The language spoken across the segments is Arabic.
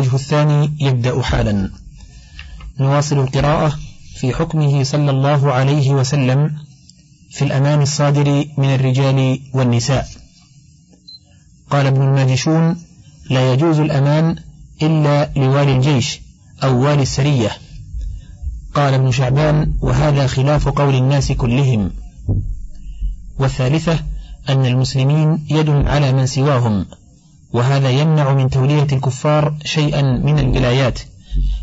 الوجه الثاني يبدأ حالا. نواصل القراءة في حكمه صلى الله عليه وسلم في الأمان الصادر من الرجال والنساء. قال ابن الماجشون لا يجوز الأمان إلا لوالي الجيش أو والي السرية. قال ابن شعبان وهذا خلاف قول الناس كلهم. والثالثة أن المسلمين يد على من سواهم. وهذا يمنع من تولية الكفار شيئا من الولايات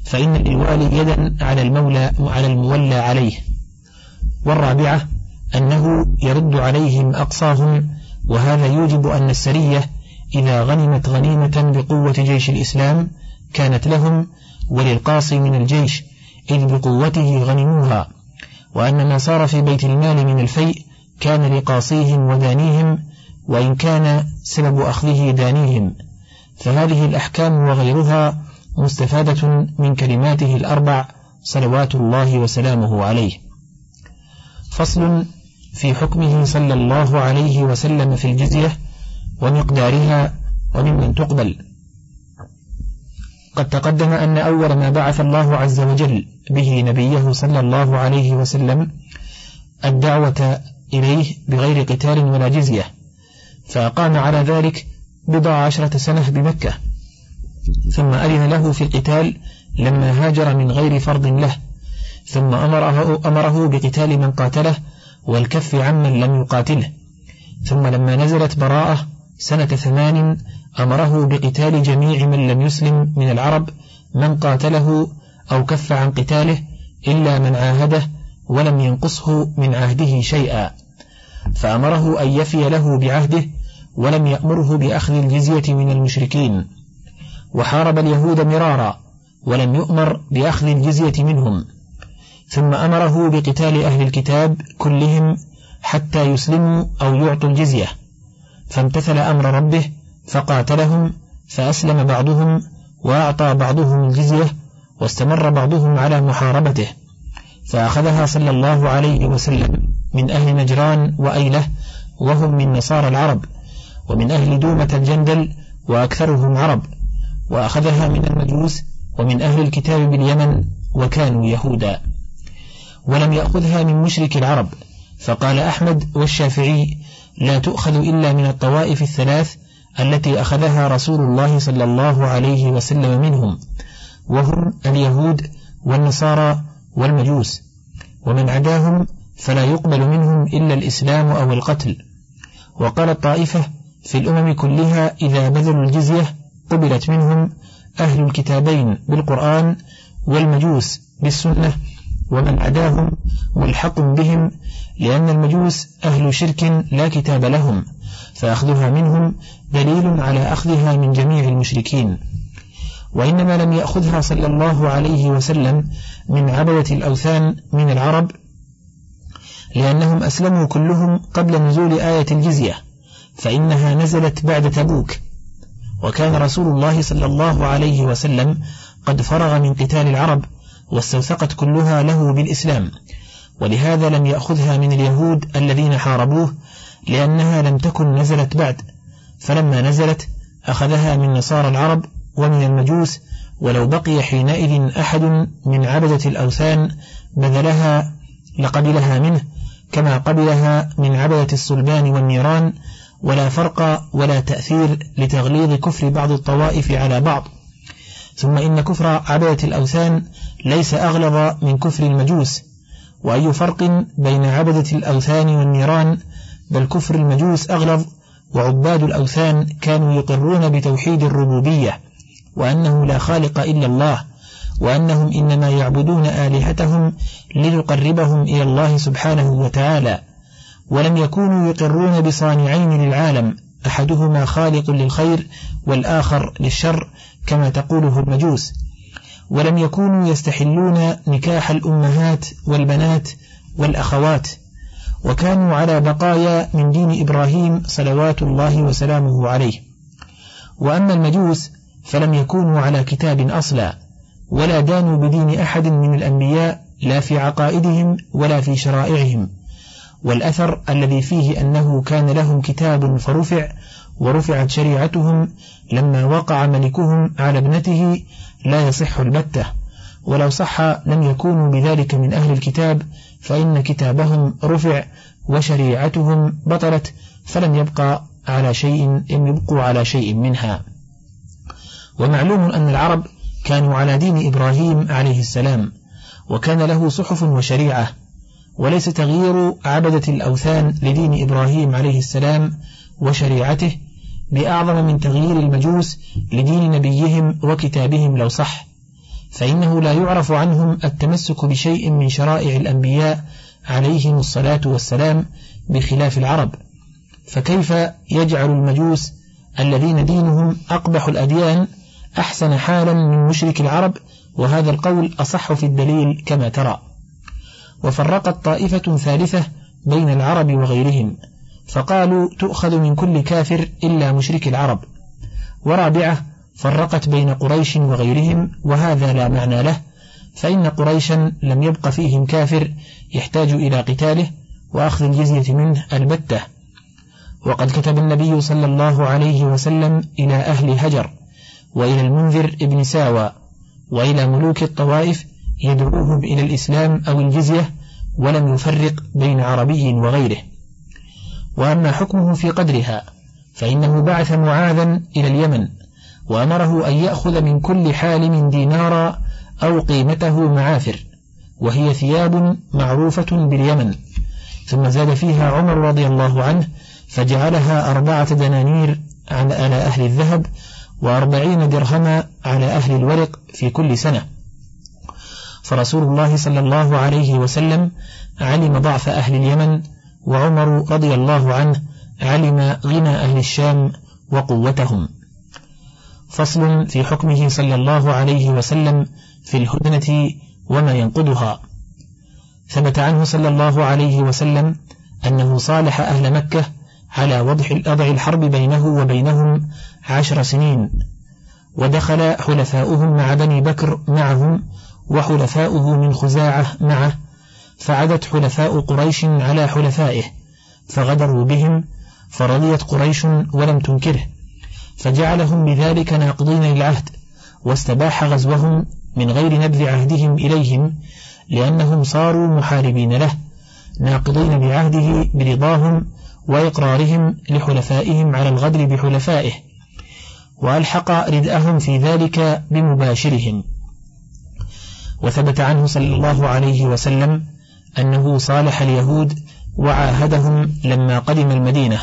فإن للوالي يدا على المولى على المولى عليه. والرابعة أنه يرد عليهم أقصاهم وهذا يوجب أن السرية إذا غنمت غنيمة بقوة جيش الإسلام كانت لهم وللقاصي من الجيش إذ بقوته غنموها. وأن ما صار في بيت المال من الفيء كان لقاصيهم ودانيهم وإن كان سبب أخذه دانيهم فهذه الأحكام وغيرها مستفادة من كلماته الأربع صلوات الله وسلامه عليه. فصل في حكمه صلى الله عليه وسلم في الجزية ومقدارها وممن تقبل. قد تقدم أن أول ما بعث الله عز وجل به نبيه صلى الله عليه وسلم الدعوة إليه بغير قتال ولا جزية. فأقام على ذلك بضع عشرة سنة بمكة ثم أذن له في القتال لما هاجر من غير فرض له ثم أمره, أمره بقتال من قاتله والكف عمن لم يقاتله ثم لما نزلت براءة سنة ثمان أمره بقتال جميع من لم يسلم من العرب من قاتله أو كف عن قتاله إلا من عاهده ولم ينقصه من عهده شيئا فأمره أن يفي له بعهده ولم يأمره بأخذ الجزية من المشركين. وحارب اليهود مرارا ولم يؤمر بأخذ الجزية منهم. ثم أمره بقتال أهل الكتاب كلهم حتى يسلموا أو يعطوا الجزية. فامتثل أمر ربه فقاتلهم فأسلم بعضهم وأعطى بعضهم الجزية واستمر بعضهم على محاربته. فأخذها صلى الله عليه وسلم من أهل نجران وأيله وهم من نصارى العرب. ومن أهل دومة الجندل وأكثرهم عرب وأخذها من المجوس ومن أهل الكتاب باليمن وكانوا يهودا. ولم يأخذها من مشرك العرب فقال أحمد والشافعي لا تؤخذ إلا من الطوائف الثلاث التي أخذها رسول الله صلى الله عليه وسلم منهم وهم اليهود والنصارى والمجوس. ومن عداهم فلا يقبل منهم إلا الإسلام أو القتل. وقال الطائفة في الأمم كلها إذا بذلوا الجزية قبلت منهم أهل الكتابين بالقرآن والمجوس بالسنة ومن عداهم ملحق بهم لأن المجوس أهل شرك لا كتاب لهم فأخذها منهم دليل على أخذها من جميع المشركين. وإنما لم يأخذها صلى الله عليه وسلم من عبدة الأوثان من العرب لأنهم أسلموا كلهم قبل نزول آية الجزية. فإنها نزلت بعد تبوك. وكان رسول الله صلى الله عليه وسلم قد فرغ من قتال العرب واستوثقت كلها له بالإسلام. ولهذا لم يأخذها من اليهود الذين حاربوه لأنها لم تكن نزلت بعد. فلما نزلت أخذها من نصارى العرب ومن المجوس ولو بقي حينئذ أحد من عبدة الأوثان بذلها لقبلها منه كما قبلها من عبدة الصلبان والنيران ولا فرق ولا تأثير لتغليظ كفر بعض الطوائف على بعض. ثم إن كفر عبدة الأوثان ليس أغلظ من كفر المجوس. وأي فرق بين عبدة الأوثان والنيران؟ بل كفر المجوس أغلظ وعباد الأوثان كانوا يقرون بتوحيد الربوبية وأنه لا خالق إلا الله وأنهم إنما يعبدون آلهتهم ليقربهم إلى الله سبحانه وتعالى. ولم يكونوا يقرون بصانعين للعالم أحدهما خالق للخير والآخر للشر كما تقوله المجوس. ولم يكونوا يستحلون نكاح الأمهات والبنات والأخوات. وكانوا على بقايا من دين إبراهيم صلوات الله وسلامه عليه. وأما المجوس فلم يكونوا على كتاب أصلا ولا دانوا بدين أحد من الأنبياء لا في عقائدهم ولا في شرائعهم. والأثر الذي فيه أنه كان لهم كتاب فرفع ورفعت شريعتهم لما وقع ملكهم على ابنته لا يصح البتة. ولو صح لم يكونوا بذلك من أهل الكتاب فإن كتابهم رفع وشريعتهم بطلت فلم يبقى على شيء إن يبقوا على شيء منها. ومعلوم أن العرب كانوا على دين إبراهيم عليه السلام وكان له صحف وشريعة. وليس تغيير عبدة الأوثان لدين إبراهيم عليه السلام وشريعته بأعظم من تغيير المجوس لدين نبيهم وكتابهم لو صح فإنه لا يعرف عنهم التمسك بشيء من شرائع الأنبياء عليهم الصلاة والسلام بخلاف العرب. فكيف يجعل المجوس الذين دينهم أقبح الأديان أحسن حالا من مشرك العرب؟ وهذا القول أصح في الدليل كما ترى. وفرقت طائفة ثالثة بين العرب وغيرهم فقالوا تؤخذ من كل كافر إلا مشرك العرب. ورابعة فرقت بين قريش وغيرهم وهذا لا معنى له فإن قريشا لم يبق فيهم كافر يحتاج إلى قتاله وأخذ الجزية منه البتة. وقد كتب النبي صلى الله عليه وسلم إلى أهل هجر وإلى المنذر ابن ساوى وإلى ملوك الطوائف يدعوهم إلى الإسلام أو الجزية ولم يفرق بين عربي وغيره. وأما حكمه في قدرها فإنه بعث معاذا إلى اليمن وأمره أن يأخذ من كل حالم دينارا أو قيمته معافر وهي ثياب معروفة باليمن. ثم زاد فيها عمر رضي الله عنه فجعلها أربعة دنانير على أهل الذهب وأربعين درهما على أهل الورق في كل سنة. فرسول الله صلى الله عليه وسلم علم ضعف أهل اليمن وعمر رضي الله عنه علم غنى أهل الشام وقوتهم. فصل في حكمه صلى الله عليه وسلم في الهدنة وما ينقضها. ثبت عنه صلى الله عليه وسلم أنه صالح أهل مكة على وضع الحرب بينه وبينهم عشر سنين ودخل حلفاؤهم مع بني بكر معهم وحلفاؤه من خزاعة معه فعدت حلفاء قريش على حلفائه فغدروا بهم فرضيت قريش ولم تنكره فجعلهم بذلك ناقضين للعهد واستباح غزوهم من غير نبذ عهدهم إليهم لأنهم صاروا محاربين له ناقضين بعهده برضاهم وإقرارهم لحلفائهم على الغدر بحلفائه وألحق ردأهم في ذلك بمباشرهم. وثبت عنه صلى الله عليه وسلم أنه صالح اليهود وعاهدهم لما قدم المدينة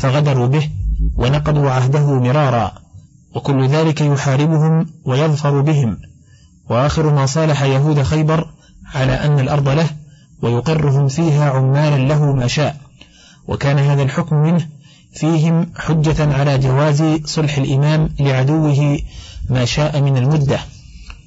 فغدروا به ونقضوا عهده مرارا وكل ذلك يحاربهم ويظفر بهم وآخر ما صالح يهود خيبر على أن الأرض له ويقرهم فيها عمالا له ما شاء وكان هذا الحكم منه فيهم حجة على جواز صلح الإمام لعدوه ما شاء من المدة.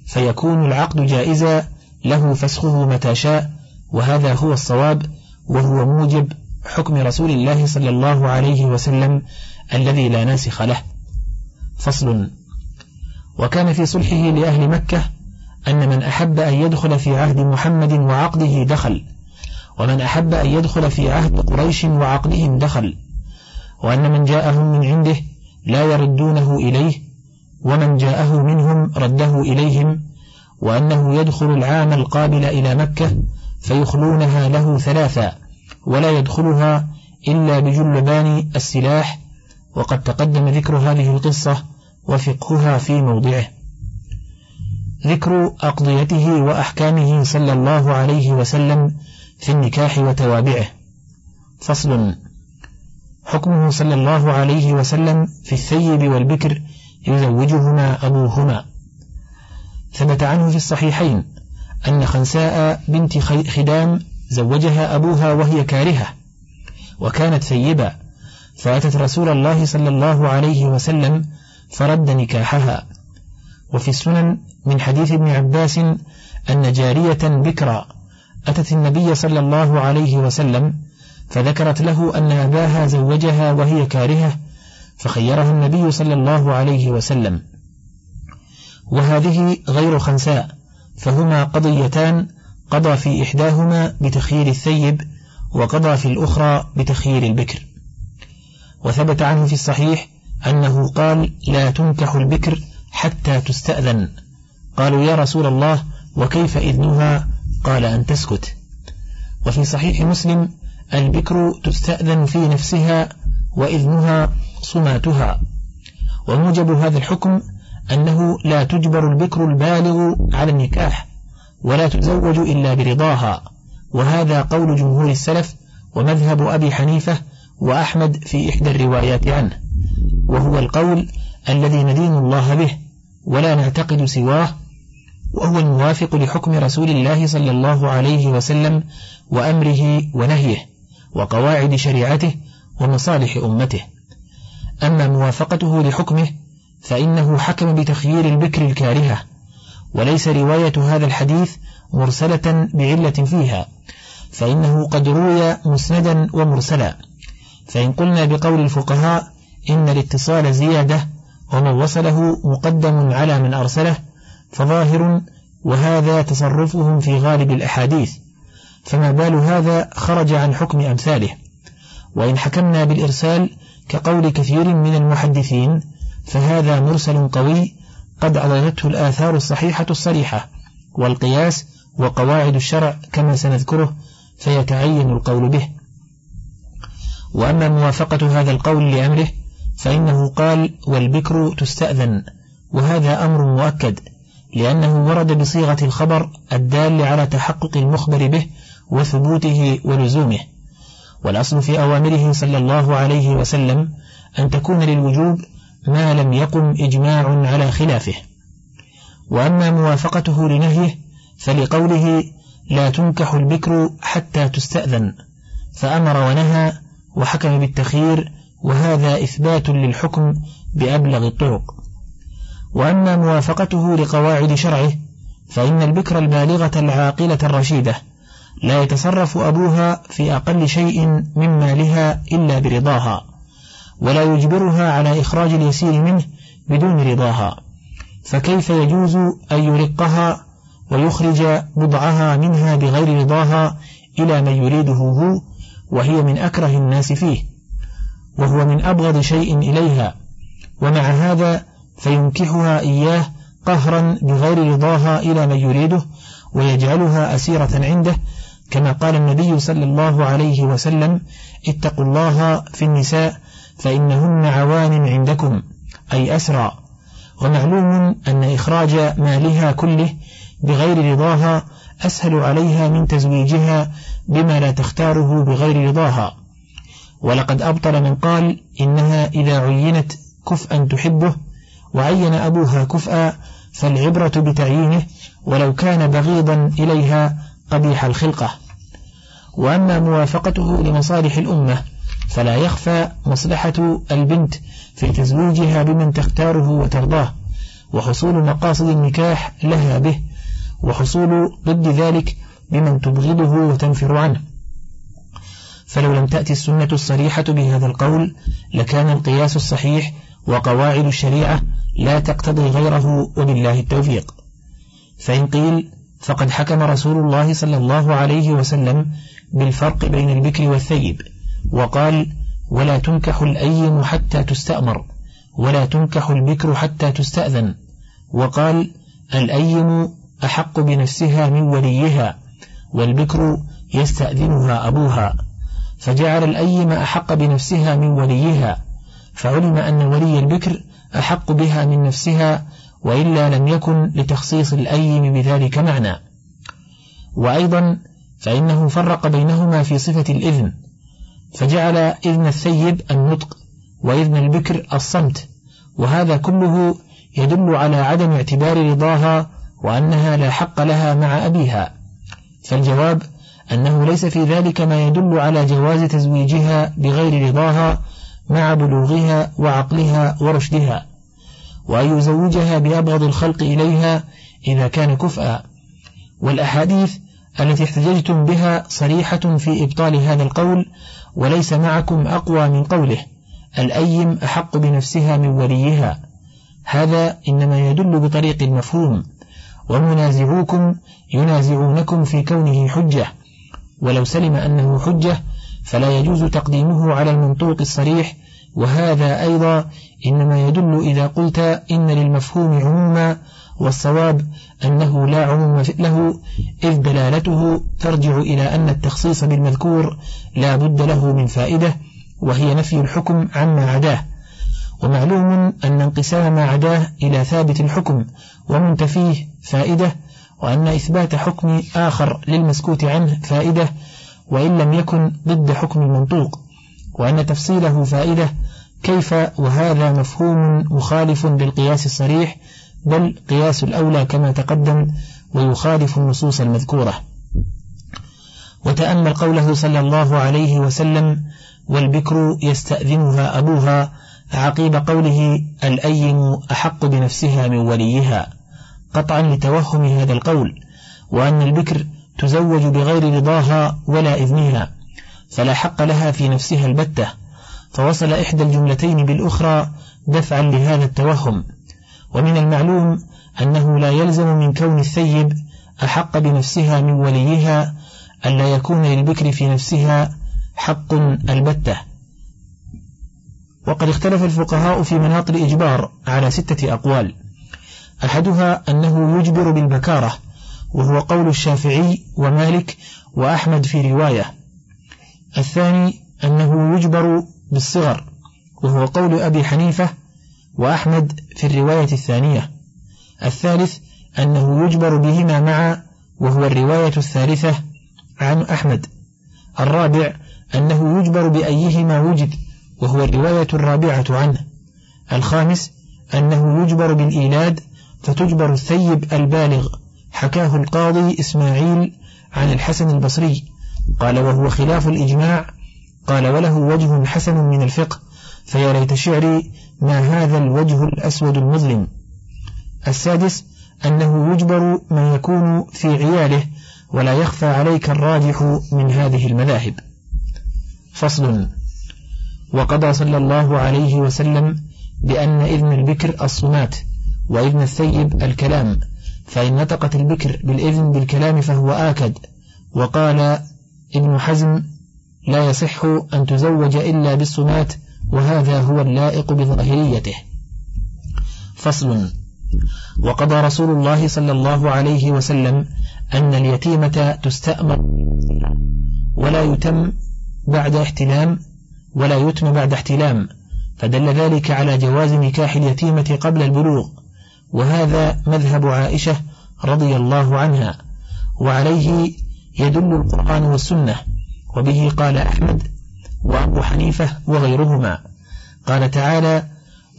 فيكون العقد جائزا له فسخه متى شاء وهذا هو الصواب وهو موجب حكم رسول الله صلى الله عليه وسلم الذي لا ناسخ له. فصل وكان في صلحه لأهل مكة أن من أحب أن يدخل في عهد محمد وعقده دخل ومن أحب أن يدخل في عهد قريش وعقدهم دخل وأن من جاءهم من عنده لا يردونه إليه ومن جاءه منهم رده إليهم وأنه يدخل العام القابل إلى مكة فيخلونها له ثلاثا ولا يدخلها إلا بجلبان السلاح وقد تقدم ذكر هذه القصة وفقهها في موضعه. ذكر أقضيته وأحكامه صلى الله عليه وسلم في النكاح وتوابعه. فصل. حكمه صلى الله عليه وسلم في الثيب والبكر يزوجهما أبوهما. ثبت عنه في الصحيحين أن خنساء بنت خدام زوجها أبوها وهي كارهة وكانت ثيبة فأتت رسول الله صلى الله عليه وسلم فرد نكاحها. وفي السنن من حديث ابن عباس أن جارية بكرا أتت النبي صلى الله عليه وسلم فذكرت له أن أباها زوجها وهي كارهة فخيرها النبي صلى الله عليه وسلم. وهذه غير خنساء فهما قضيتان قضى في إحداهما بتخيير الثيب وقضى في الأخرى بتخيير البكر. وثبت عنه في الصحيح أنه قال لا تنكح البكر حتى تستأذن قالوا يا رسول الله وكيف إذنها؟ قال أن تسكت وفي صحيح مسلم البكر تستأذن في نفسها وإذنها صماتها. وموجب هذا الحكم أنه لا تجبر البكر البالغ على النكاح ولا تزوج إلا برضاها. وهذا قول جمهور السلف ومذهب أبي حنيفة وأحمد في إحدى الروايات عنه. وهو القول الذي ندين الله به ولا نعتقد سواه وهو الموافق لحكم رسول الله صلى الله عليه وسلم وأمره ونهيه وقواعد شريعته ومصالح أمته. أما موافقته لحكمه فإنه حكم بتخيير البكر الكارهة وليس رواية هذا الحديث مرسلة بعلة فيها فإنه قد روي مسندا ومرسلا. فإن قلنا بقول الفقهاء إن الاتصال زيادة ومن وصله مقدم على من أرسله فظاهر وهذا تصرفهم في غالب الأحاديث. فما بال هذا خرج عن حكم أمثاله. وإن حكمنا بالإرسال كقول كثير من المحدثين فهذا مرسل قوي قد عضدته الآثار الصحيحة الصريحة والقياس وقواعد الشرع كما سنذكره فيتعين القول به. وأما موافقة هذا القول لأمره فإنه قال والبكر تستأذن. وهذا أمر مؤكد لأنه ورد بصيغة الخبر الدال على تحقق المخبر به وثبوته ولزومه. والأصل في أوامره صلى الله عليه وسلم أن تكون للوجوب ما لم يقم إجماع على خلافه. وأما موافقته لنهيه فلقوله لا تنكح البكر حتى تستأذن فأمر ونهى وحكم بالتخيير وهذا إثبات للحكم بأبلغ الطرق. وأما موافقته لقواعد شرعه فإن البكر البالغة العاقلة الرشيدة لا يتصرف أبوها في أقل شيء من مالها إلا برضاها ولا يجبرها على إخراج اليسير منه بدون رضاها فكيف يجوز أن يرقها ويخرج بضعها منها بغير رضاها إلى من يريده هو وهي من أكره الناس فيه وهو من أبغض شيء إليها ومع هذا فينكحها إياه قهرا بغير رضاها إلى من يريده ويجعلها أسيرة عنده كما قال النبي صلى الله عليه وسلم اتقوا الله في النساء فإنهن عوان عندكم أي أسرى. ومعلوم أن إخراج مالها كله بغير رضاها أسهل عليها من تزويجها بما لا تختاره بغير رضاها. ولقد أبطل من قال إنها إذا عينت كفءا تحبه وعين أبوها كفءا فالعبرة بتعيينه ولو كان بغيضا إليها قبيح الخلقة. وأما موافقته لمصالح الأمة فلا يخفى مصلحة البنت في تزويجها بمن تختاره وترضاه وحصول مقاصد النكاح لها به وحصول ضد ذلك بمن تبغضه وتنفر عنه. فلو لم تأتي السنة الصريحة بهذا القول لكان القياس الصحيح وقواعد الشريعة لا تقتضي غيره وبالله التوفيق. فإن قيل فقد حكم رسول الله صلى الله عليه وسلم بالفرق بين البكر والثيب وقال ولا تنكح الأيم حتى تستأمر ولا تنكح البكر حتى تستأذن وقال الأيم أحق بنفسها من وليها والبكر يستأذنها أبوها فجعل الأيم أحق بنفسها من وليها فعلم أن ولي البكر أحق بها من نفسها وإلا لم يكن لتخصيص الأيم بذلك معنى. وأيضا فإنه فرق بينهما في صفة الإذن فجعل إذن الثيب النطق وإذن البكر الصمت وهذا كله يدل على عدم اعتبار رضاها وأنها لا حق لها مع أبيها. فالجواب أنه ليس في ذلك ما يدل على جواز تزويجها بغير رضاها مع بلوغها وعقلها ورشدها. وأن يزوجها بأبغض الخلق إليها إذا كان كفءا. والأحاديث التي احتججتم بها صريحة في إبطال هذا القول وليس معكم أقوى من قوله الأيم أحق بنفسها من وليها. هذا إنما يدل بطريق المفهوم ومنازعوكم ينازعونكم في كونه حجة. ولو سلم أنه حجة فلا يجوز تقديمه على المنطوق الصريح وهذا أيضا إنما يدل إذا قلت إن للمفهوم عموما والصواب أنه لا عموم له إذ دلالته ترجع إلى أن التخصيص بالمذكور لا بد له من فائدة وهي نفي الحكم عما عداه. ومعلوم أن انقسام ما عداه إلى ثابت الحكم ومنتفيه فائدة وأن إثبات حكم آخر للمسكوت عنه فائدة وإن لم يكن ضد حكم المنطوق وأن تفصيله فائدة كيف وهذا مفهوم مخالف للقياس الصريح بل قياس الأولى كما تقدم ويخالف النصوص المذكورة. وتأمل قوله صلى الله عليه وسلم والبكر يستأذنها أبوها عقيب قوله الأيم أحق بنفسها من وليها قطعا لتوهم هذا القول وأن البكر تزوج بغير رضاها ولا إذنها فلا حق لها في نفسها البتة. فوصل إحدى الجملتين بالأخرى دفعا لهذا التوهم. ومن المعلوم أنه لا يلزم من كون الثيب أحق بنفسها من وليها ألا يكون للبكر في نفسها حق البتة. وقد اختلف الفقهاء في مناط الإجبار على ستة أقوال. أحدها أنه يجبر بالبكارة وهو قول الشافعي ومالك وأحمد في رواية. الثاني أنه يجبر بالصغر وهو قول أبي حنيفة وأحمد في الرواية الثانية. الثالث أنه يجبر بهما معا وهو الرواية الثالثة عن أحمد. الرابع أنه يجبر بأيهما وجد وهو الرواية الرابعة عنه. الخامس أنه يجبر بالإيلاد فتجبر الثيب البالغ حكاه القاضي إسماعيل عن الحسن البصري. قال وهو خلاف الإجماع قال وله وجه حسن من الفقه فيا ليت شعري ما هذا الوجه الأسود المظلم. السادس أنه يجبر من يكون في عياله ولا يخفى عليك الراجح من هذه المذاهب. فصل وقضى صلى الله عليه وسلم بأن إذن البكر الصمات وإذن الثيب الكلام فإن نطقت البكر بالإذن بالكلام فهو آكد وقال ابن حزم لا يصح أن تزوج إلا بالصمات وهذا هو اللائق بظاهريته. فصل وقضى رسول الله صلى الله عليه وسلم أن اليتيمة تستأمر ولا يتم بعد احتلام ولا يتم بعد احتلام فدل ذلك على جواز نكاح اليتيمة قبل البلوغ. وهذا مذهب عائشة رضي الله عنها وعليه يدل القرآن والسنة. وبه قال أحمد وأبو حنيفة وغيرهما. قال تعالى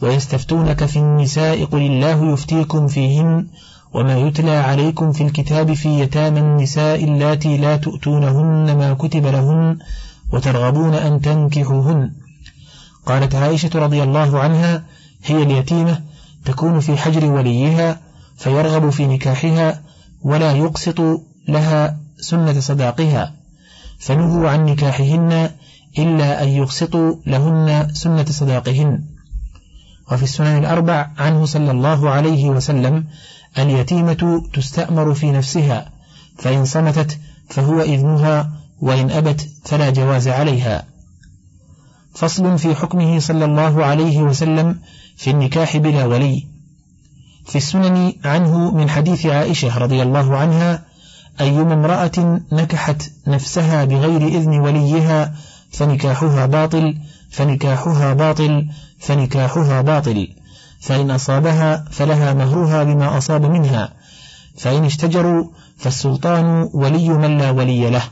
ويستفتونك في النساء قل الله يفتيكم فيهن وما يتلى عليكم في الكتاب في يتامى النساء اللاتي لا تؤتونهن ما كتب لهن وترغبون أن تنكحوهن. قالت عائشة رضي الله عنها هي اليتيمة تكون في حجر وليها فيرغب في نكاحها ولا يقسط لها سنة صداقها. فنهوا عن نكاحهن إلا أن يقسطوا لهن سنة صداقهن. وفي السنن الأربع عنه صلى الله عليه وسلم اليتيمة تستأمر في نفسها فإن صمتت فهو إذنها وإن أبت فلا جواز عليها. فصل في حكمه صلى الله عليه وسلم في النكاح بلا ولي. في السنن عنه من حديث عائشة رضي الله عنها أيما امرأة نكحت نفسها بغير إذن وليها فنكاحها باطل فنكاحها باطل فنكاحها باطل. فإن أصابها فلها مهرها بما أصاب منها. فإن اشتجروا فالسلطان ولي من لا ولي له.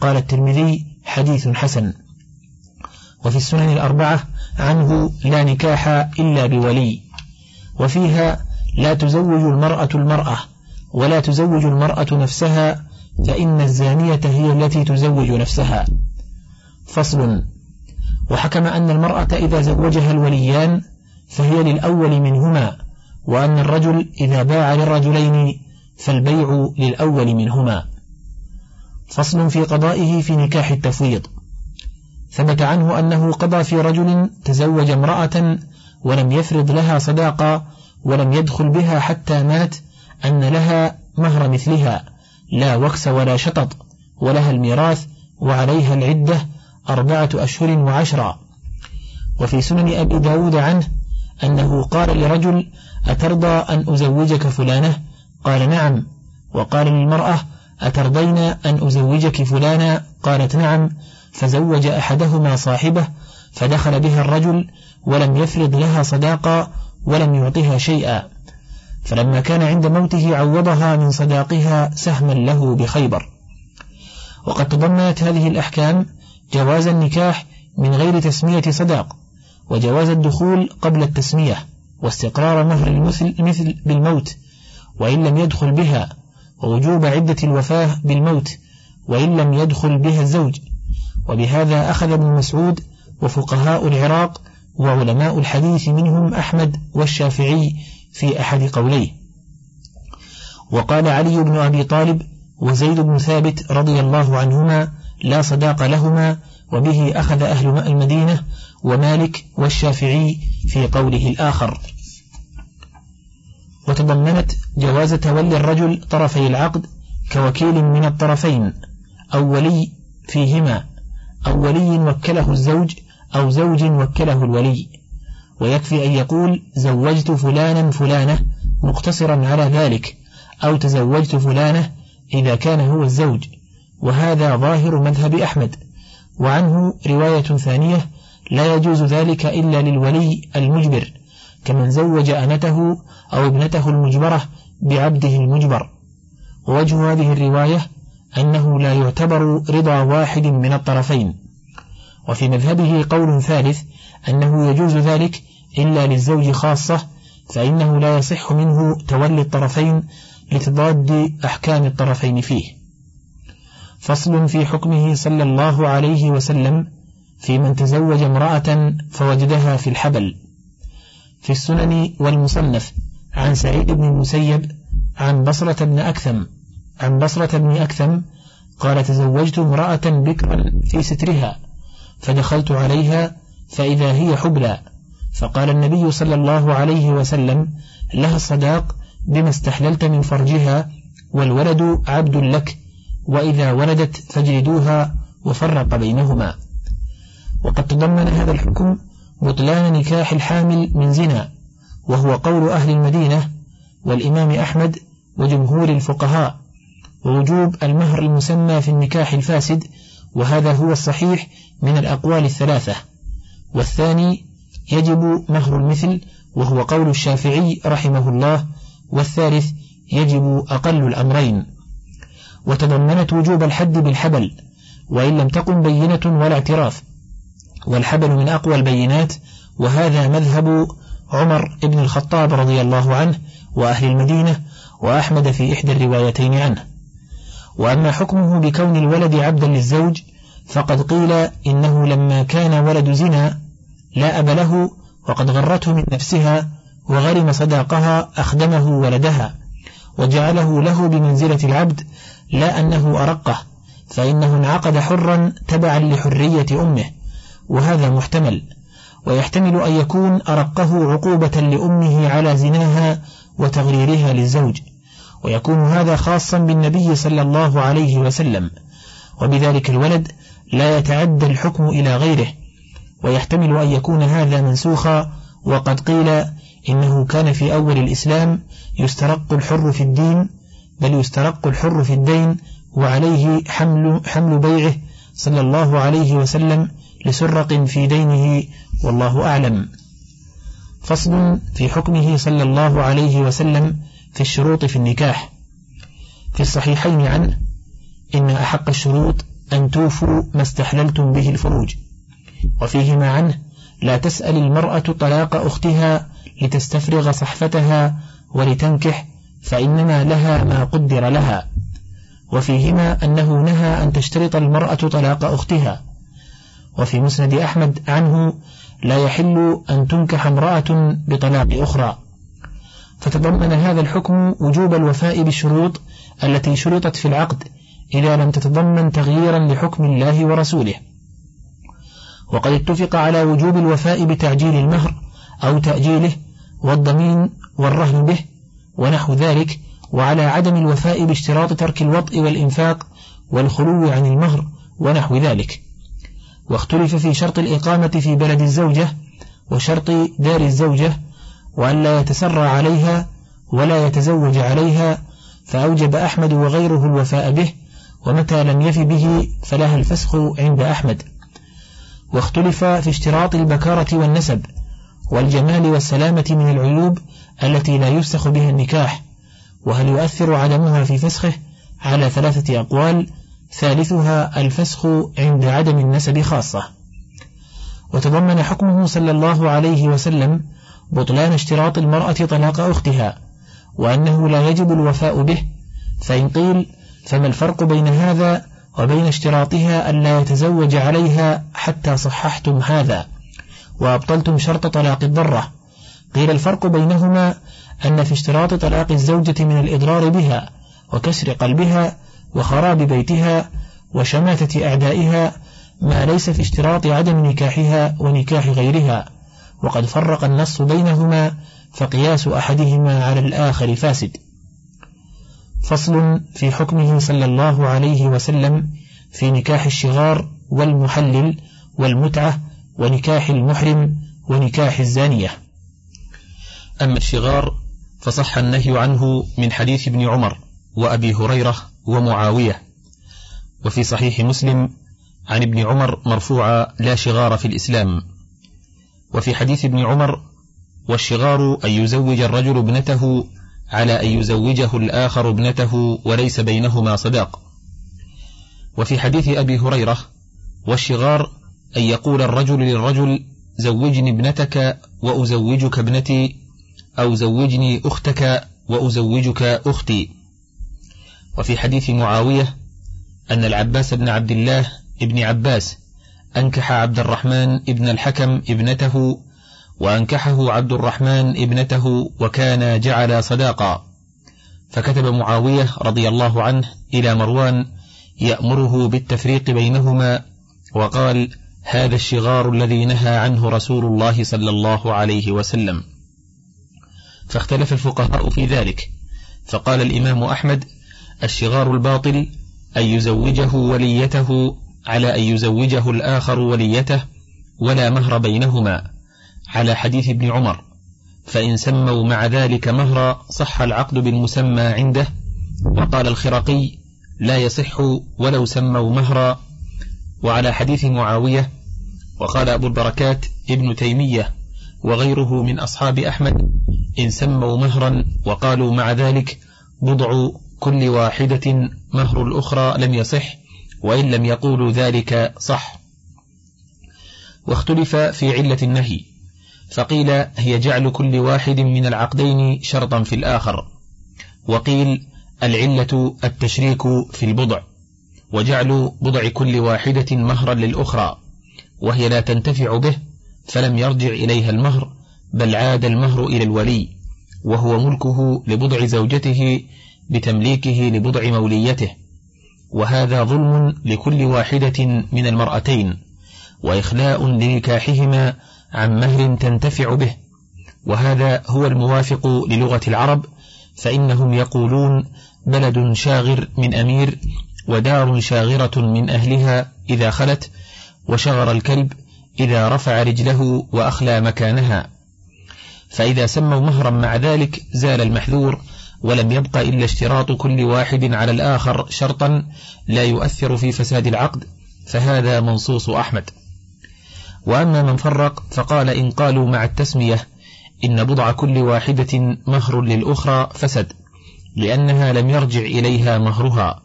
قال الترمذي حديث حسن. وفي السنن الأربعة عنه لا نكاح إلا بولي. وفيها لا تزوج المرأة المرأة. ولا تزوج المرأة نفسها فإن الزانية هي التي تزوج نفسها. فصل. وحكم أن المرأة إذا زوجها الوليان فهي للأول منهما وأن الرجل إذا باع للرجلين فالبيع للأول منهما. فصل في قضائه في نكاح التفويض. ثبت عنه أنه قضى في رجل تزوج امرأة ولم يفرض لها صداقة ولم يدخل بها حتى مات أن لها مهر مثلها لا وكس ولا شطط ولها الميراث وعليها العدة أربعة أشهر وعشرة. وفي سنن أبي داود عنه أنه قال لرجل أترضى أن أزوجك فلانة؟ قال نعم. وقال للمرأة أترضين أن أزوجك فلانا قالت نعم. فزوج أحدهما صاحبه فدخل بها الرجل ولم يفرض لها صداقا ولم يعطها شيئا. فلما كان عند موته عوضها من صداقها سهما له بخيبر. وقد تضمنت هذه الأحكام جواز النكاح من غير تسمية صداق وجواز الدخول قبل التسمية واستقرار مهر المثل مثل بالموت وإن لم يدخل بها ووجوب عدة الوفاة بالموت وإن لم يدخل بها الزوج. وبهذا أخذ ابن مسعود وفقهاء العراق وعلماء الحديث منهم أحمد والشافعي في أحد قوليه. وقال علي بن أبي طالب وزيد بن ثابت رضي الله عنهما لا صداق لهما وبه أخذ أهل المدينة ومالك والشافعي في قوله الآخر. وتضمنت جواز تولي الرجل طرفي العقد كوكيل من الطرفين أو ولي فيهما أو ولي وكله الزوج أو زوج وكله الولي. ويكفي أن يقول زوجت فلانا فلانة مقتصرا على ذلك أو تزوجت فلانة إذا كان هو الزوج وهذا ظاهر مذهب أحمد. وعنه رواية ثانية لا يجوز ذلك إلا للولي المجبر كمن زوج أنته أو ابنته المجبرة بعبده المجبر. ووجه هذه الرواية أنه لا يعتبر رضا واحد من الطرفين. وفي مذهبه قول ثالث أنه يجوز ذلك إلا للزوج خاصة فإنه لا يصح منه تولي الطرفين لتضاد أحكام الطرفين فيه. فصل في حكمه صلى الله عليه وسلم في من تزوج امرأة فوجدها في الحبل. في السنن والمصنف عن سعيد بن المسيب عن بصرة بن أكثم عن بصرة بن أكثم قال تزوجت امرأة بكرا في سترها فدخلت عليها فإذا هي حبلى. فقال النبي صلى الله عليه وسلم لها الصداق بما استحللت من فرجها والولد عبد لك وإذا ولدت فاجلدوها وفرق بينهما. وقد تضمن هذا الحكم بطلان نكاح الحامل من زنا وهو قول أهل المدينة والإمام أحمد وجمهور الفقهاء ووجوب المهر المسمى في النكاح الفاسد وهذا هو الصحيح من الأقوال الثلاثة. والثاني يجب مهر المثل وهو قول الشافعي رحمه الله والثالث يجب أقل الأمرين. وتضمنت وجوب الحد بالحبل وإن لم تقم بينة ولا اعتراف. والحبل من أقوى البينات وهذا مذهب عمر بن الخطاب رضي الله عنه وأهل المدينة وأحمد في إحدى الروايتين عنه. وأما حكمه بكون الولد عبدا للزوج فقد قيل إنه لما كان ولد زنا لا أب له وقد غرته من نفسها وغرم صداقها أخدمه ولدها وجعله له بمنزلة العبد لا أنه أرقه فإنه انعقد حرا تبعا لحرية أمه وهذا محتمل ويحتمل أن يكون أرقه عقوبة لأمه على زناها وتغريرها للزوج ويكون هذا خاصا بالنبي صلى الله عليه وسلم وبذلك الولد لا يتعدى الحكم إلى غيره. ويحتمل أن يكون هذا منسوخا وقد قيل إنه كان في أول الإسلام يسترق الحر في الدين بل يسترق الحر في الدين وعليه حمل, حمل بيعه صلى الله عليه وسلم لسرق في دينه والله أعلم. فصل في حكمه صلى الله عليه وسلم في الشروط في النكاح. في الصحيحين عنه إن أحق الشروط أن توفوا ما استحللتم به الفروج. وفيهما عنه لا تسأل المرأة طلاق أختها لتستفرغ صحفتها ولتنكح فإنما لها ما قدر لها. وفيهما أنه نهى أن تشترط المرأة طلاق أختها. وفي مسند أحمد عنه لا يحل أن تنكح امرأة بطلاق أخرى. فتضمن هذا الحكم وجوب الوفاء بالشروط التي شرطت في العقد إذا لم تتضمن تغييرا لحكم الله ورسوله. وقد اتفق على وجوب الوفاء بتعجيل المهر أو تأجيله والضمين والرهن به ونحو ذلك وعلى عدم الوفاء باشتراط ترك الوطء والإنفاق والخلو عن المهر ونحو ذلك. واختلف في شرط الإقامة في بلد الزوجة وشرط دار الزوجة وأن لا يتسرى عليها ولا يتزوج عليها فأوجب أحمد وغيره الوفاء به ومتى لم يف به فلها الفسخ عند أحمد. واختلف في اشتراط البكارة والنسب والجمال والسلامة من العيوب التي لا يفسخ بها النكاح وهل يؤثر عدمها في فسخه؟ على ثلاثة أقوال ثالثها الفسخ عند عدم النسب خاصة. وتضمن حكمه صلى الله عليه وسلم بطلان اشتراط المرأة طلاق أختها وأنه لا يجب الوفاء به فإن قيل فما الفرق بين هذا وبين اشتراطها ألا يتزوج عليها حتى صححتم هذا وأبطلتم شرط طلاق الضرة. قيل الفرق بينهما أن في اشتراط طلاق الزوجة من الإضرار بها وكسر قلبها وخراب بيتها وشماتة أعدائها ما ليس في اشتراط عدم نكاحها ونكاح غيرها. وقد فرق النص بينهما فقياس أحدهما على الآخر فاسد. فصل في حكمه صلى الله عليه وسلم في نكاح الشغار والمحلل والمتعة ونكاح المحرم ونكاح الزانية. أما الشغار فصح النهي عنه من حديث ابن عمر وأبي هريرة ومعاوية. وفي صحيح مسلم عن ابن عمر مرفوعا لا شغار في الإسلام. وفي حديث ابن عمر والشغار أن يزوج الرجل ابنته على أن يزوجه الآخر ابنته وليس بينهما صداق. وفي حديث أبي هريرة والشغار أن يقول الرجل للرجل زوجني ابنتك وأزوجك ابنتي أو زوجني أختك وأزوجك أختي. وفي حديث معاوية أن العباس بن عبد الله ابن عباس أنكح عبد الرحمن ابن الحكم ابنته وأنكحه عبد الرحمن ابنته وكان جعل صداقا. فكتب معاوية رضي الله عنه إلى مروان يأمره بالتفريق بينهما وقال هذا الشغار الذي نهى عنه رسول الله صلى الله عليه وسلم. فاختلف الفقهاء في ذلك. فقال الإمام أحمد الشغار الباطل أن يزوجه وليته على أن يزوجه الآخر وليته ولا مهر بينهما. على حديث ابن عمر فإن سموا مع ذلك مهرا صح العقد بالمسمى عنده وقال الخرقي لا يصح ولو سموا مهرا. وعلى حديث معاوية وقال أبو البركات ابن تيمية وغيره من أصحاب أحمد إن سموا مهرا وقالوا مع ذلك بضع كل واحدة مهر الأخرى لم يصح وإن لم يقولوا ذلك صح. واختلف في علة النهي. فقيل هي جعل كل واحد من العقدين شرطا في الآخر. وقيل العلة التشريك في البضع وجعل بضع كل واحدة مهرا للأخرى وهي لا تنتفع به فلم يرجع إليها المهر بل عاد المهر إلى الولي وهو ملكه لبضع زوجته بتمليكه لبضع موليته. وهذا ظلم لكل واحدة من المرأتين وإخلاء لنكاحهما عن مهر تنتفع به. وهذا هو الموافق للغة العرب فإنهم يقولون بلد شاغر من أمير ودار شاغرة من أهلها إذا خلت وشغر الكلب إذا رفع رجله وأخلى مكانها. فإذا سموا مهرا مع ذلك زال المحذور ولم يبق إلا اشتراط كل واحد على الآخر شرطا لا يؤثر في فساد العقد فهذا منصوص أحمد. وأما من فرق فقال إن قالوا مع التسمية إن بضع كل واحدة مهر للأخرى فسد لأنها لم يرجع إليها مهرها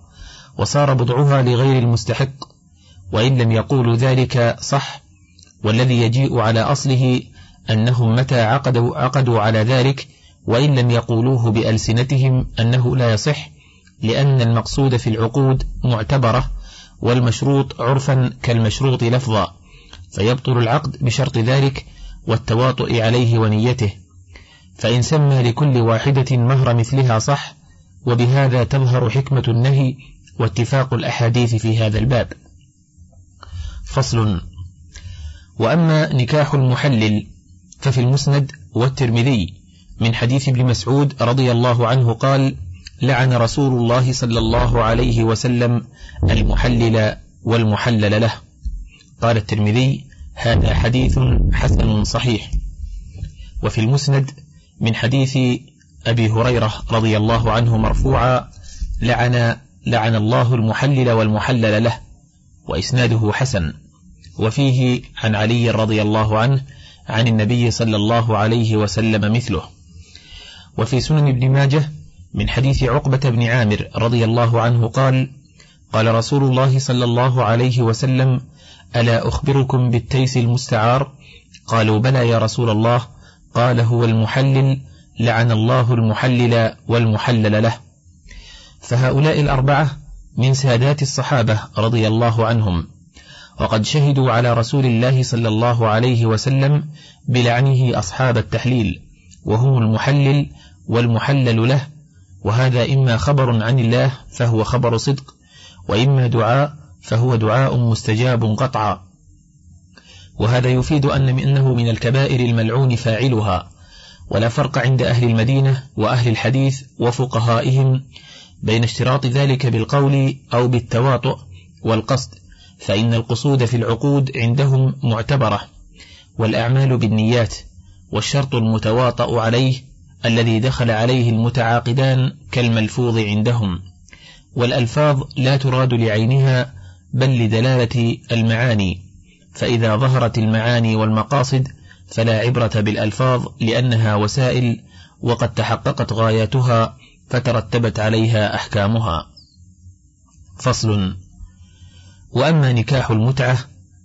وصار بضعها لغير المستحق وإن لم يقولوا ذلك صح والذي يجيء على أصله أنهم متى عقدوا, عقدوا على ذلك وإن لم يقولوه بألسنتهم أنه لا يصح لأن المقصود في العقود معتبرة والمشروط عرفا كالمشروط لفظا. فيبطل العقد بشرط ذلك والتواطؤ عليه ونيته. فإن سمى لكل واحدة مهر مثلها صح وبهذا تظهر حكمة النهي واتفاق الأحاديث في هذا الباب. فصل وأما نكاح المحلل ففي المسند والترمذي من حديث ابن مسعود رضي الله عنه قال لعن رسول الله صلى الله عليه وسلم المحلل والمحلل له. قال الترمذي هذا حديث حسن صحيح. وفي المسند من حديث أبي هريرة رضي الله عنه مرفوعا لعن لعن الله المحلل والمحلل له وإسناده حسن. وفيه عن علي رضي الله عنه عن النبي صلى الله عليه وسلم مثله. وفي سنن ابن ماجه من حديث عقبة بن عامر رضي الله عنه قال قال رسول الله صلى الله عليه وسلم ألا أخبركم بالتيس المستعار؟ قالوا بلى يا رسول الله. قال هو المحلل. لعن الله المحلل والمحلل له. فهؤلاء الأربعة من سادات الصحابة رضي الله عنهم. وقد شهدوا على رسول الله صلى الله عليه وسلم بلعنه أصحاب التحليل. وهم المحلل والمحلل له. وهذا إما خبر عن الله فهو خبر صدق وإما دعاء فهو دعاء مستجاب قطعا. وهذا يفيد أن أنه من الكبائر الملعون فاعلها. ولا فرق عند أهل المدينة وأهل الحديث وفقهائهم بين اشتراط ذلك بالقول أو بالتواطؤ والقصد فإن القصود في العقود عندهم معتبرة والأعمال بالنيات والشرط المتواطأ عليه الذي دخل عليه المتعاقدان كالملفوظ عندهم. والألفاظ لا تراد لعينها بل لدلالة المعاني فإذا ظهرت المعاني والمقاصد فلا عبرة بالألفاظ لأنها وسائل وقد تحققت غاياتها فترتبت عليها أحكامها. فصل وأما نكاح المتعة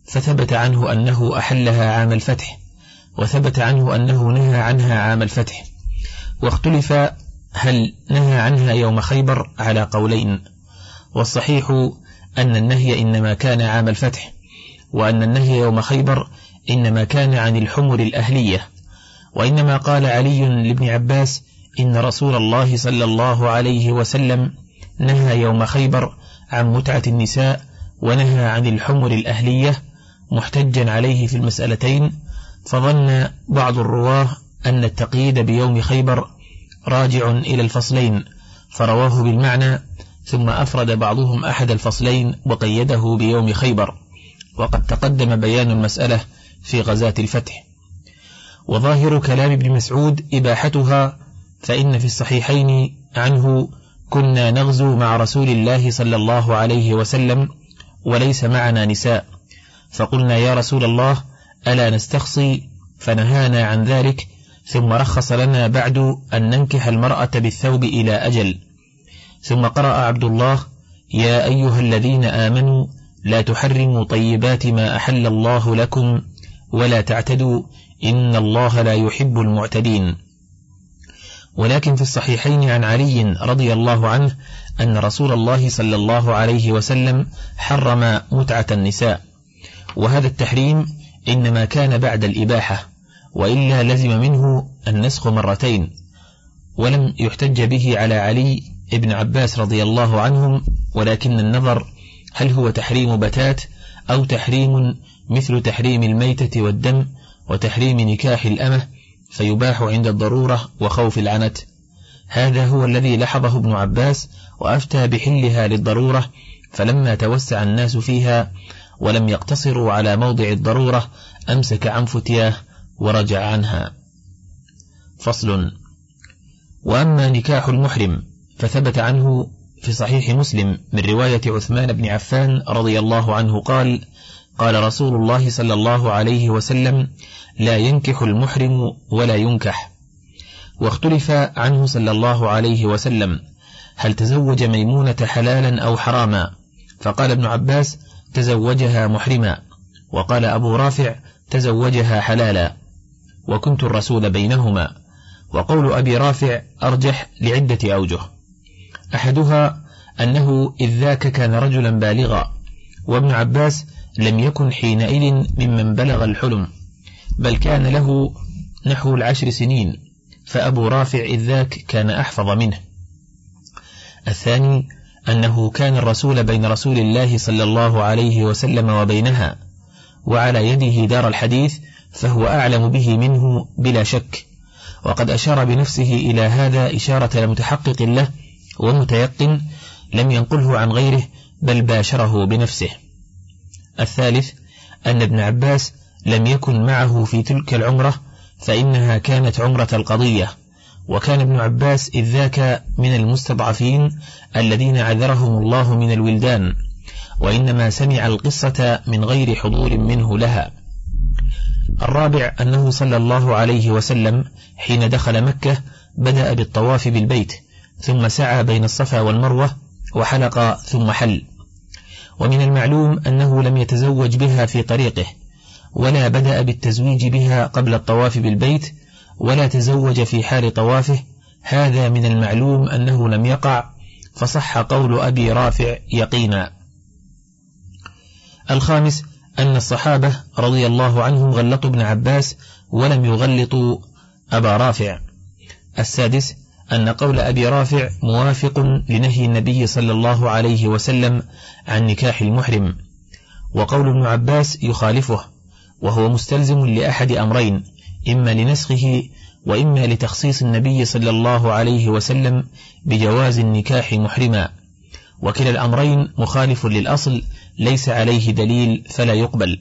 فثبت عنه أنه أحلها عام الفتح وثبت عنه أنه نهى عنها عام الفتح واختلف هل نهى عنها يوم خيبر على قولين والصحيح أن النهي إنما كان عام الفتح وأن النهي يوم خيبر إنما كان عن الحمر الأهلية. وإنما قال علي لابن عباس إن رسول الله صلى الله عليه وسلم نهى يوم خيبر عن متعة النساء ونهى عن الحمر الأهلية محتجا عليه في المسألتين. فظن بعض الرواة أن التقييد بيوم خيبر راجع إلى الفصلين فرواه بالمعنى ثم أفرد بعضهم أحد الفصلين وقيده بيوم خيبر. وقد تقدم بيان المسألة في غزاة الفتح. وظاهر كلام ابن مسعود إباحتها فإن في الصحيحين عنه كنا نغزو مع رسول الله صلى الله عليه وسلم وليس معنا نساء. فقلنا يا رسول الله ألا نستخصي؟ فنهانا عن ذلك ثم رخص لنا بعد أن ننكح المرأة بالثوب إلى أجل. ثم قرأ عبد الله يا أيها الذين آمنوا لا تحرموا طيبات ما أحل الله لكم ولا تعتدوا إن الله لا يحب المعتدين. ولكن في الصحيحين عن علي رضي الله عنه أن رسول الله صلى الله عليه وسلم حرم متعة النساء. وهذا التحريم إنما كان بعد الإباحة وإلا لزم منه النسخ مرتين ولم يحتج به على علي ابن عباس رضي الله عنهم ولكن النظر هل هو تحريم بتات أو تحريم مثل تحريم الميتة والدم وتحريم نكاح الأمة فيباح عند الضرورة وخوف العنت. هذا هو الذي لحظه ابن عباس وأفتى بحلها للضرورة فلما توسع الناس فيها ولم يقتصروا على موضع الضرورة أمسك عن فتياه ورجع عنها. فصل. وأما نكاح المحرم فثبت عنه في صحيح مسلم من رواية عثمان بن عفان رضي الله عنه قال قال رسول الله صلى الله عليه وسلم لا ينكح المحرم ولا ينكح. واختلف عنه صلى الله عليه وسلم هل تزوج ميمونة حلالا أو حراما؟ فقال ابن عباس تزوجها محرما. وقال أبو رافع تزوجها حلالا. وكنت الرسول بينهما. وقول أبي رافع أرجح لعدة أوجه. أحدها أنه إذ ذاك كان رجلا بالغا وابن عباس لم يكن حينئذ ممن بلغ الحلم بل كان له نحو العشر سنين فأبو رافع إذ ذاك كان أحفظ منه. الثاني أنه كان الرسول بين رسول الله صلى الله عليه وسلم وبينها وعلى يده دار الحديث فهو أعلم به منه بلا شك وقد أشار بنفسه إلى هذا إشارة لمتحقق له ومتيقن لم ينقله عن غيره بل باشره بنفسه. الثالث أن ابن عباس لم يكن معه في تلك العمرة فإنها كانت عمرة القضية. وكان ابن عباس إذ ذاك من المستضعفين الذين عذرهم الله من الولدان وإنما سمع القصة من غير حضور منه لها. الرابع أنه صلى الله عليه وسلم حين دخل مكة بدأ بالطواف بالبيت. ثم سعى بين الصفا والمروة وحلق ثم حل. ومن المعلوم أنه لم يتزوج بها في طريقه ولا بدأ بالتزويج بها قبل الطواف بالبيت ولا تزوج في حال طوافه. هذا من المعلوم أنه لم يقع فصح قول أبي رافع يقينا. الخامس أن الصحابة رضي الله عنهم غلطوا ابن عباس ولم يغلطوا أبا رافع. السادس أن قول أبي رافع موافق لنهي النبي صلى الله عليه وسلم عن نكاح المحرم وقول ابن عباس يخالفه وهو مستلزم لأحد أمرين إما لنسخه وإما لتخصيص النبي صلى الله عليه وسلم بجواز النكاح محرما. وكلا الأمرين مخالف للأصل ليس عليه دليل فلا يقبل.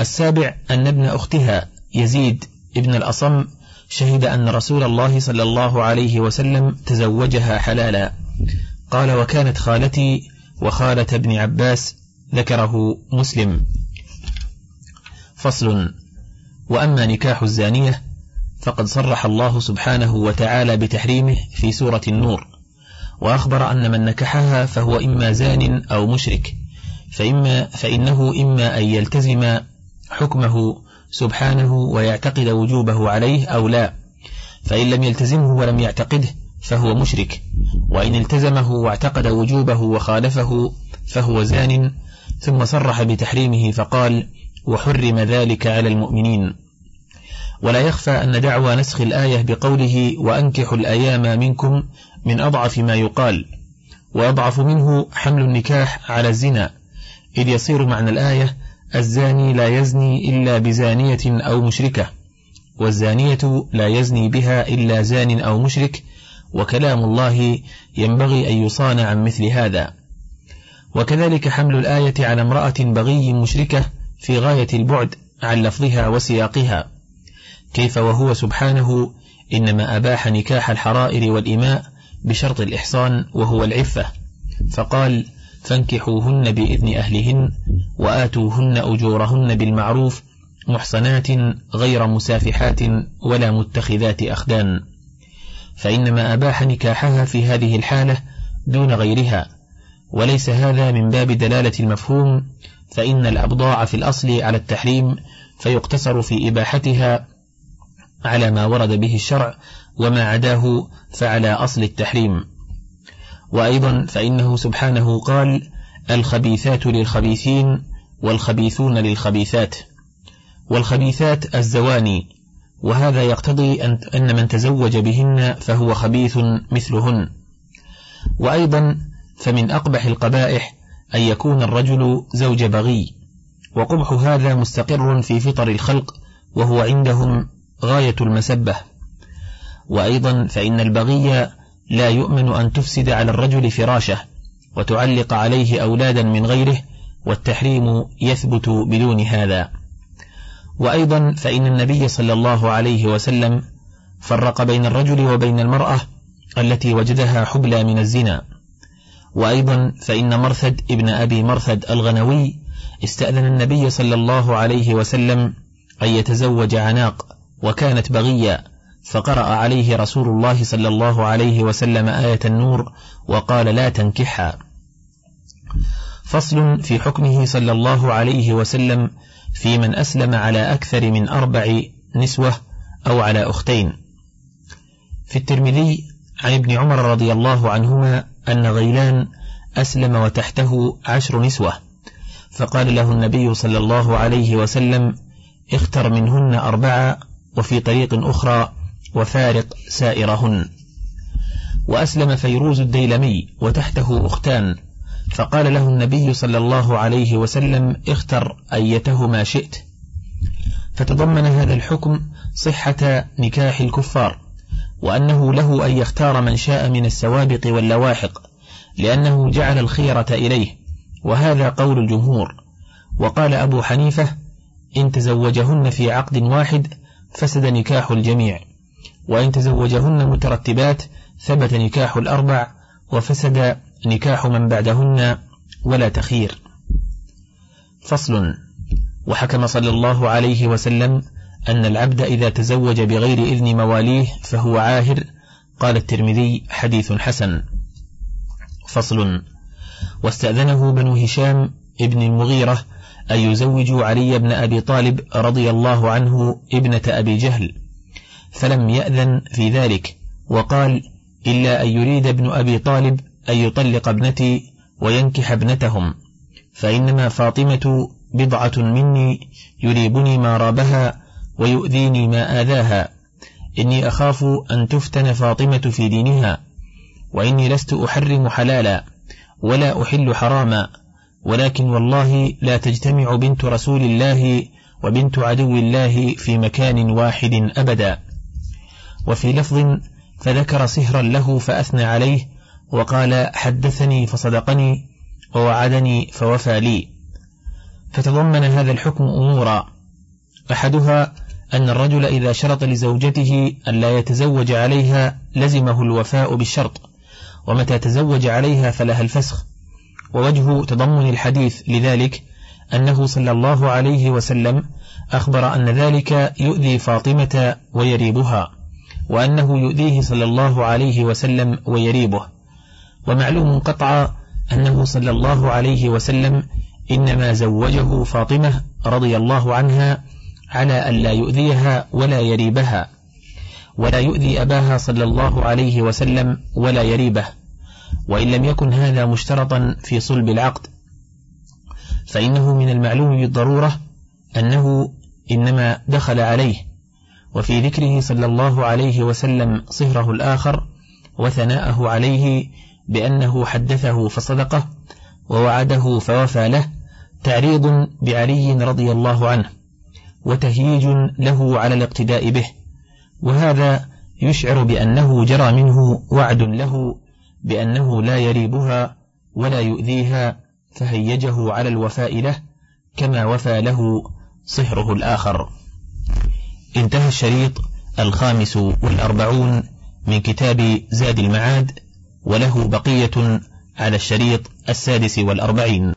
السابع أن ابن أختها يزيد ابن الأصم شهد أن رسول الله صلى الله عليه وسلم تزوجها حلالا. قال وكانت خالتي وخالة ابن عباس ذكره مسلم. فصل وأما نكاح الزانية فقد صرح الله سبحانه وتعالى بتحريمه في سورة النور وأخبر أن من نكحها فهو إما زان أو مشرك فإما فإنه إما أن يلتزم حكمه سبحانه ويعتقد وجوبه عليه أو لا. فإن لم يلتزمه ولم يعتقده فهو مشرك. وإن التزمه واعتقد وجوبه وخالفه فهو زان. ثم صرح بتحريمه فقال وحرم ذلك على المؤمنين ولا يخفى أن دعوى نسخ الآية بقوله وأنكحوا الأيام منكم من أضعف ما يقال وأضعف منه حمل النكاح على الزنا. إذ يصير معنى الآية الزاني لا يزني إلا بزانية أو مشركة والزانية لا يزني بها إلا زان أو مشرك وكلام الله ينبغي أن يصان عن مثل هذا. وكذلك حمل الآية على امرأة بغي مشركة في غاية البعد عن لفظها وسياقها. كيف وهو سبحانه؟ إنما أباح نكاح الحرائر والإماء بشرط الإحصان وهو العفة. فقال فانكحوهن بإذن أهلهن وآتوهن أجورهن بالمعروف محصنات غير مسافحات ولا متخذات أخدان. فإنما أباح نكاحها في هذه الحالة دون غيرها. وليس هذا من باب دلالة المفهوم فإن الأبضاع في الأصل على التحريم فيقتصر في إباحتها على ما ورد به الشرع وما عداه فعلى أصل التحريم. وأيضا فإنه سبحانه قال الخبيثات للخبيثين والخبيثون للخبيثات والخبيثات الزواني وهذا يقتضي أن من تزوج بهن فهو خبيث مثلهن. وأيضا فمن أقبح القبائح أن يكون الرجل زوج بغي وقبح هذا مستقر في فطر الخلق وهو عندهم غاية المسبة. وأيضا فإن البغي لا يؤمن أن تفسد على الرجل فراشه وتعلق عليه أولادا من غيره والتحريم يثبت بدون هذا. وأيضا فإن النبي صلى الله عليه وسلم فرق بين الرجل وبين المرأة التي وجدها حبلى من الزنا. وأيضا فإن مرثد ابن أبي مرثد الغنوي استأذن النبي صلى الله عليه وسلم أن يتزوج عناق وكانت بغيا فقرأ عليه رسول الله صلى الله عليه وسلم آية النور وقال لا تنكحها فصل في حكمه صلى الله عليه وسلم في من أسلم على أكثر من أربع نسوة أو على أختين. في الترمذي عن ابن عمر رضي الله عنهما أن غيلان أسلم وتحته عشر نسوة فقال له النبي صلى الله عليه وسلم اختر منهن أربعة وفي طريق أخرى وفارق سائرهن. وأسلم فيروز الديلمي وتحته أختان. فقال له النبي صلى الله عليه وسلم اختر أيتهما شئت. فتضمن هذا الحكم صحة نكاح الكفار وأنه له أن يختار من شاء من السوابق واللواحق لأنه جعل الخيرة إليه. وهذا قول الجمهور. وقال أبو حنيفة إن تزوجهن في عقد واحد فسد نكاح الجميع. وإن تزوجهن مترتبات ثبت نكاح الأربع وفسد نكاح من بعدهن ولا تخير. فصل. وحكم صلى الله عليه وسلم أن العبد إذا تزوج بغير إذن مواليه فهو عاهر. قال الترمذي حديث حسن. فصل. واستأذنه بنو هشام ابن المغيرة أن يزوجوا علي بن أبي طالب رضي الله عنه ابنة أبي جهل. فلم يأذن في ذلك وقال إلا أن يريد ابن أبي طالب أن يطلق ابنتي وينكح ابنتهم فإنما فاطمة بضعة مني يريبني ما رابها ويؤذيني ما آذاها. إني أخاف أن تفتن فاطمة في دينها وإني لست أحرم حلالا ولا أحل حراما ولكن والله لا تجتمع بنت رسول الله وبنت عدو الله في مكان واحد أبدا. وفي لفظ فذكر سهرا له فأثنى عليه وقال حدثني فصدقني ووعدني فوفى لي. فتضمن هذا الحكم أمورا. أحدها أن الرجل إذا شرط لزوجته أن لا يتزوج عليها لزمه الوفاء بالشرط ومتى تزوج عليها فلها الفسخ. ووجه تضمن الحديث لذلك أنه صلى الله عليه وسلم أخبر أن ذلك يؤذي فاطمة ويريبها. وأنه يؤذيه صلى الله عليه وسلم ويريبه. ومعلوم قطعا أنه صلى الله عليه وسلم إنما زوجه فاطمة رضي الله عنها على أن لا يؤذيها ولا يريبها ولا يؤذي أباها صلى الله عليه وسلم ولا يريبه وإن لم يكن هذا مشترطا في صلب العقد. فإنه من المعلوم بالضرورة أنه إنما دخل عليه وفي ذكره صلى الله عليه وسلم صهره الآخر وثناءه عليه بأنه حدثه فصدقه ووعده فوفى له تعريض بعلي رضي الله عنه وتهييج له على الاقتداء به وهذا يشعر بأنه جرى منه وعد له بأنه لا يريبها ولا يؤذيها فهيجه على الوفاء له كما وفى له صهره الآخر انتهى الشريط الخامس والأربعون من كتاب زاد المعاد وله بقية على الشريط السادس والأربعين.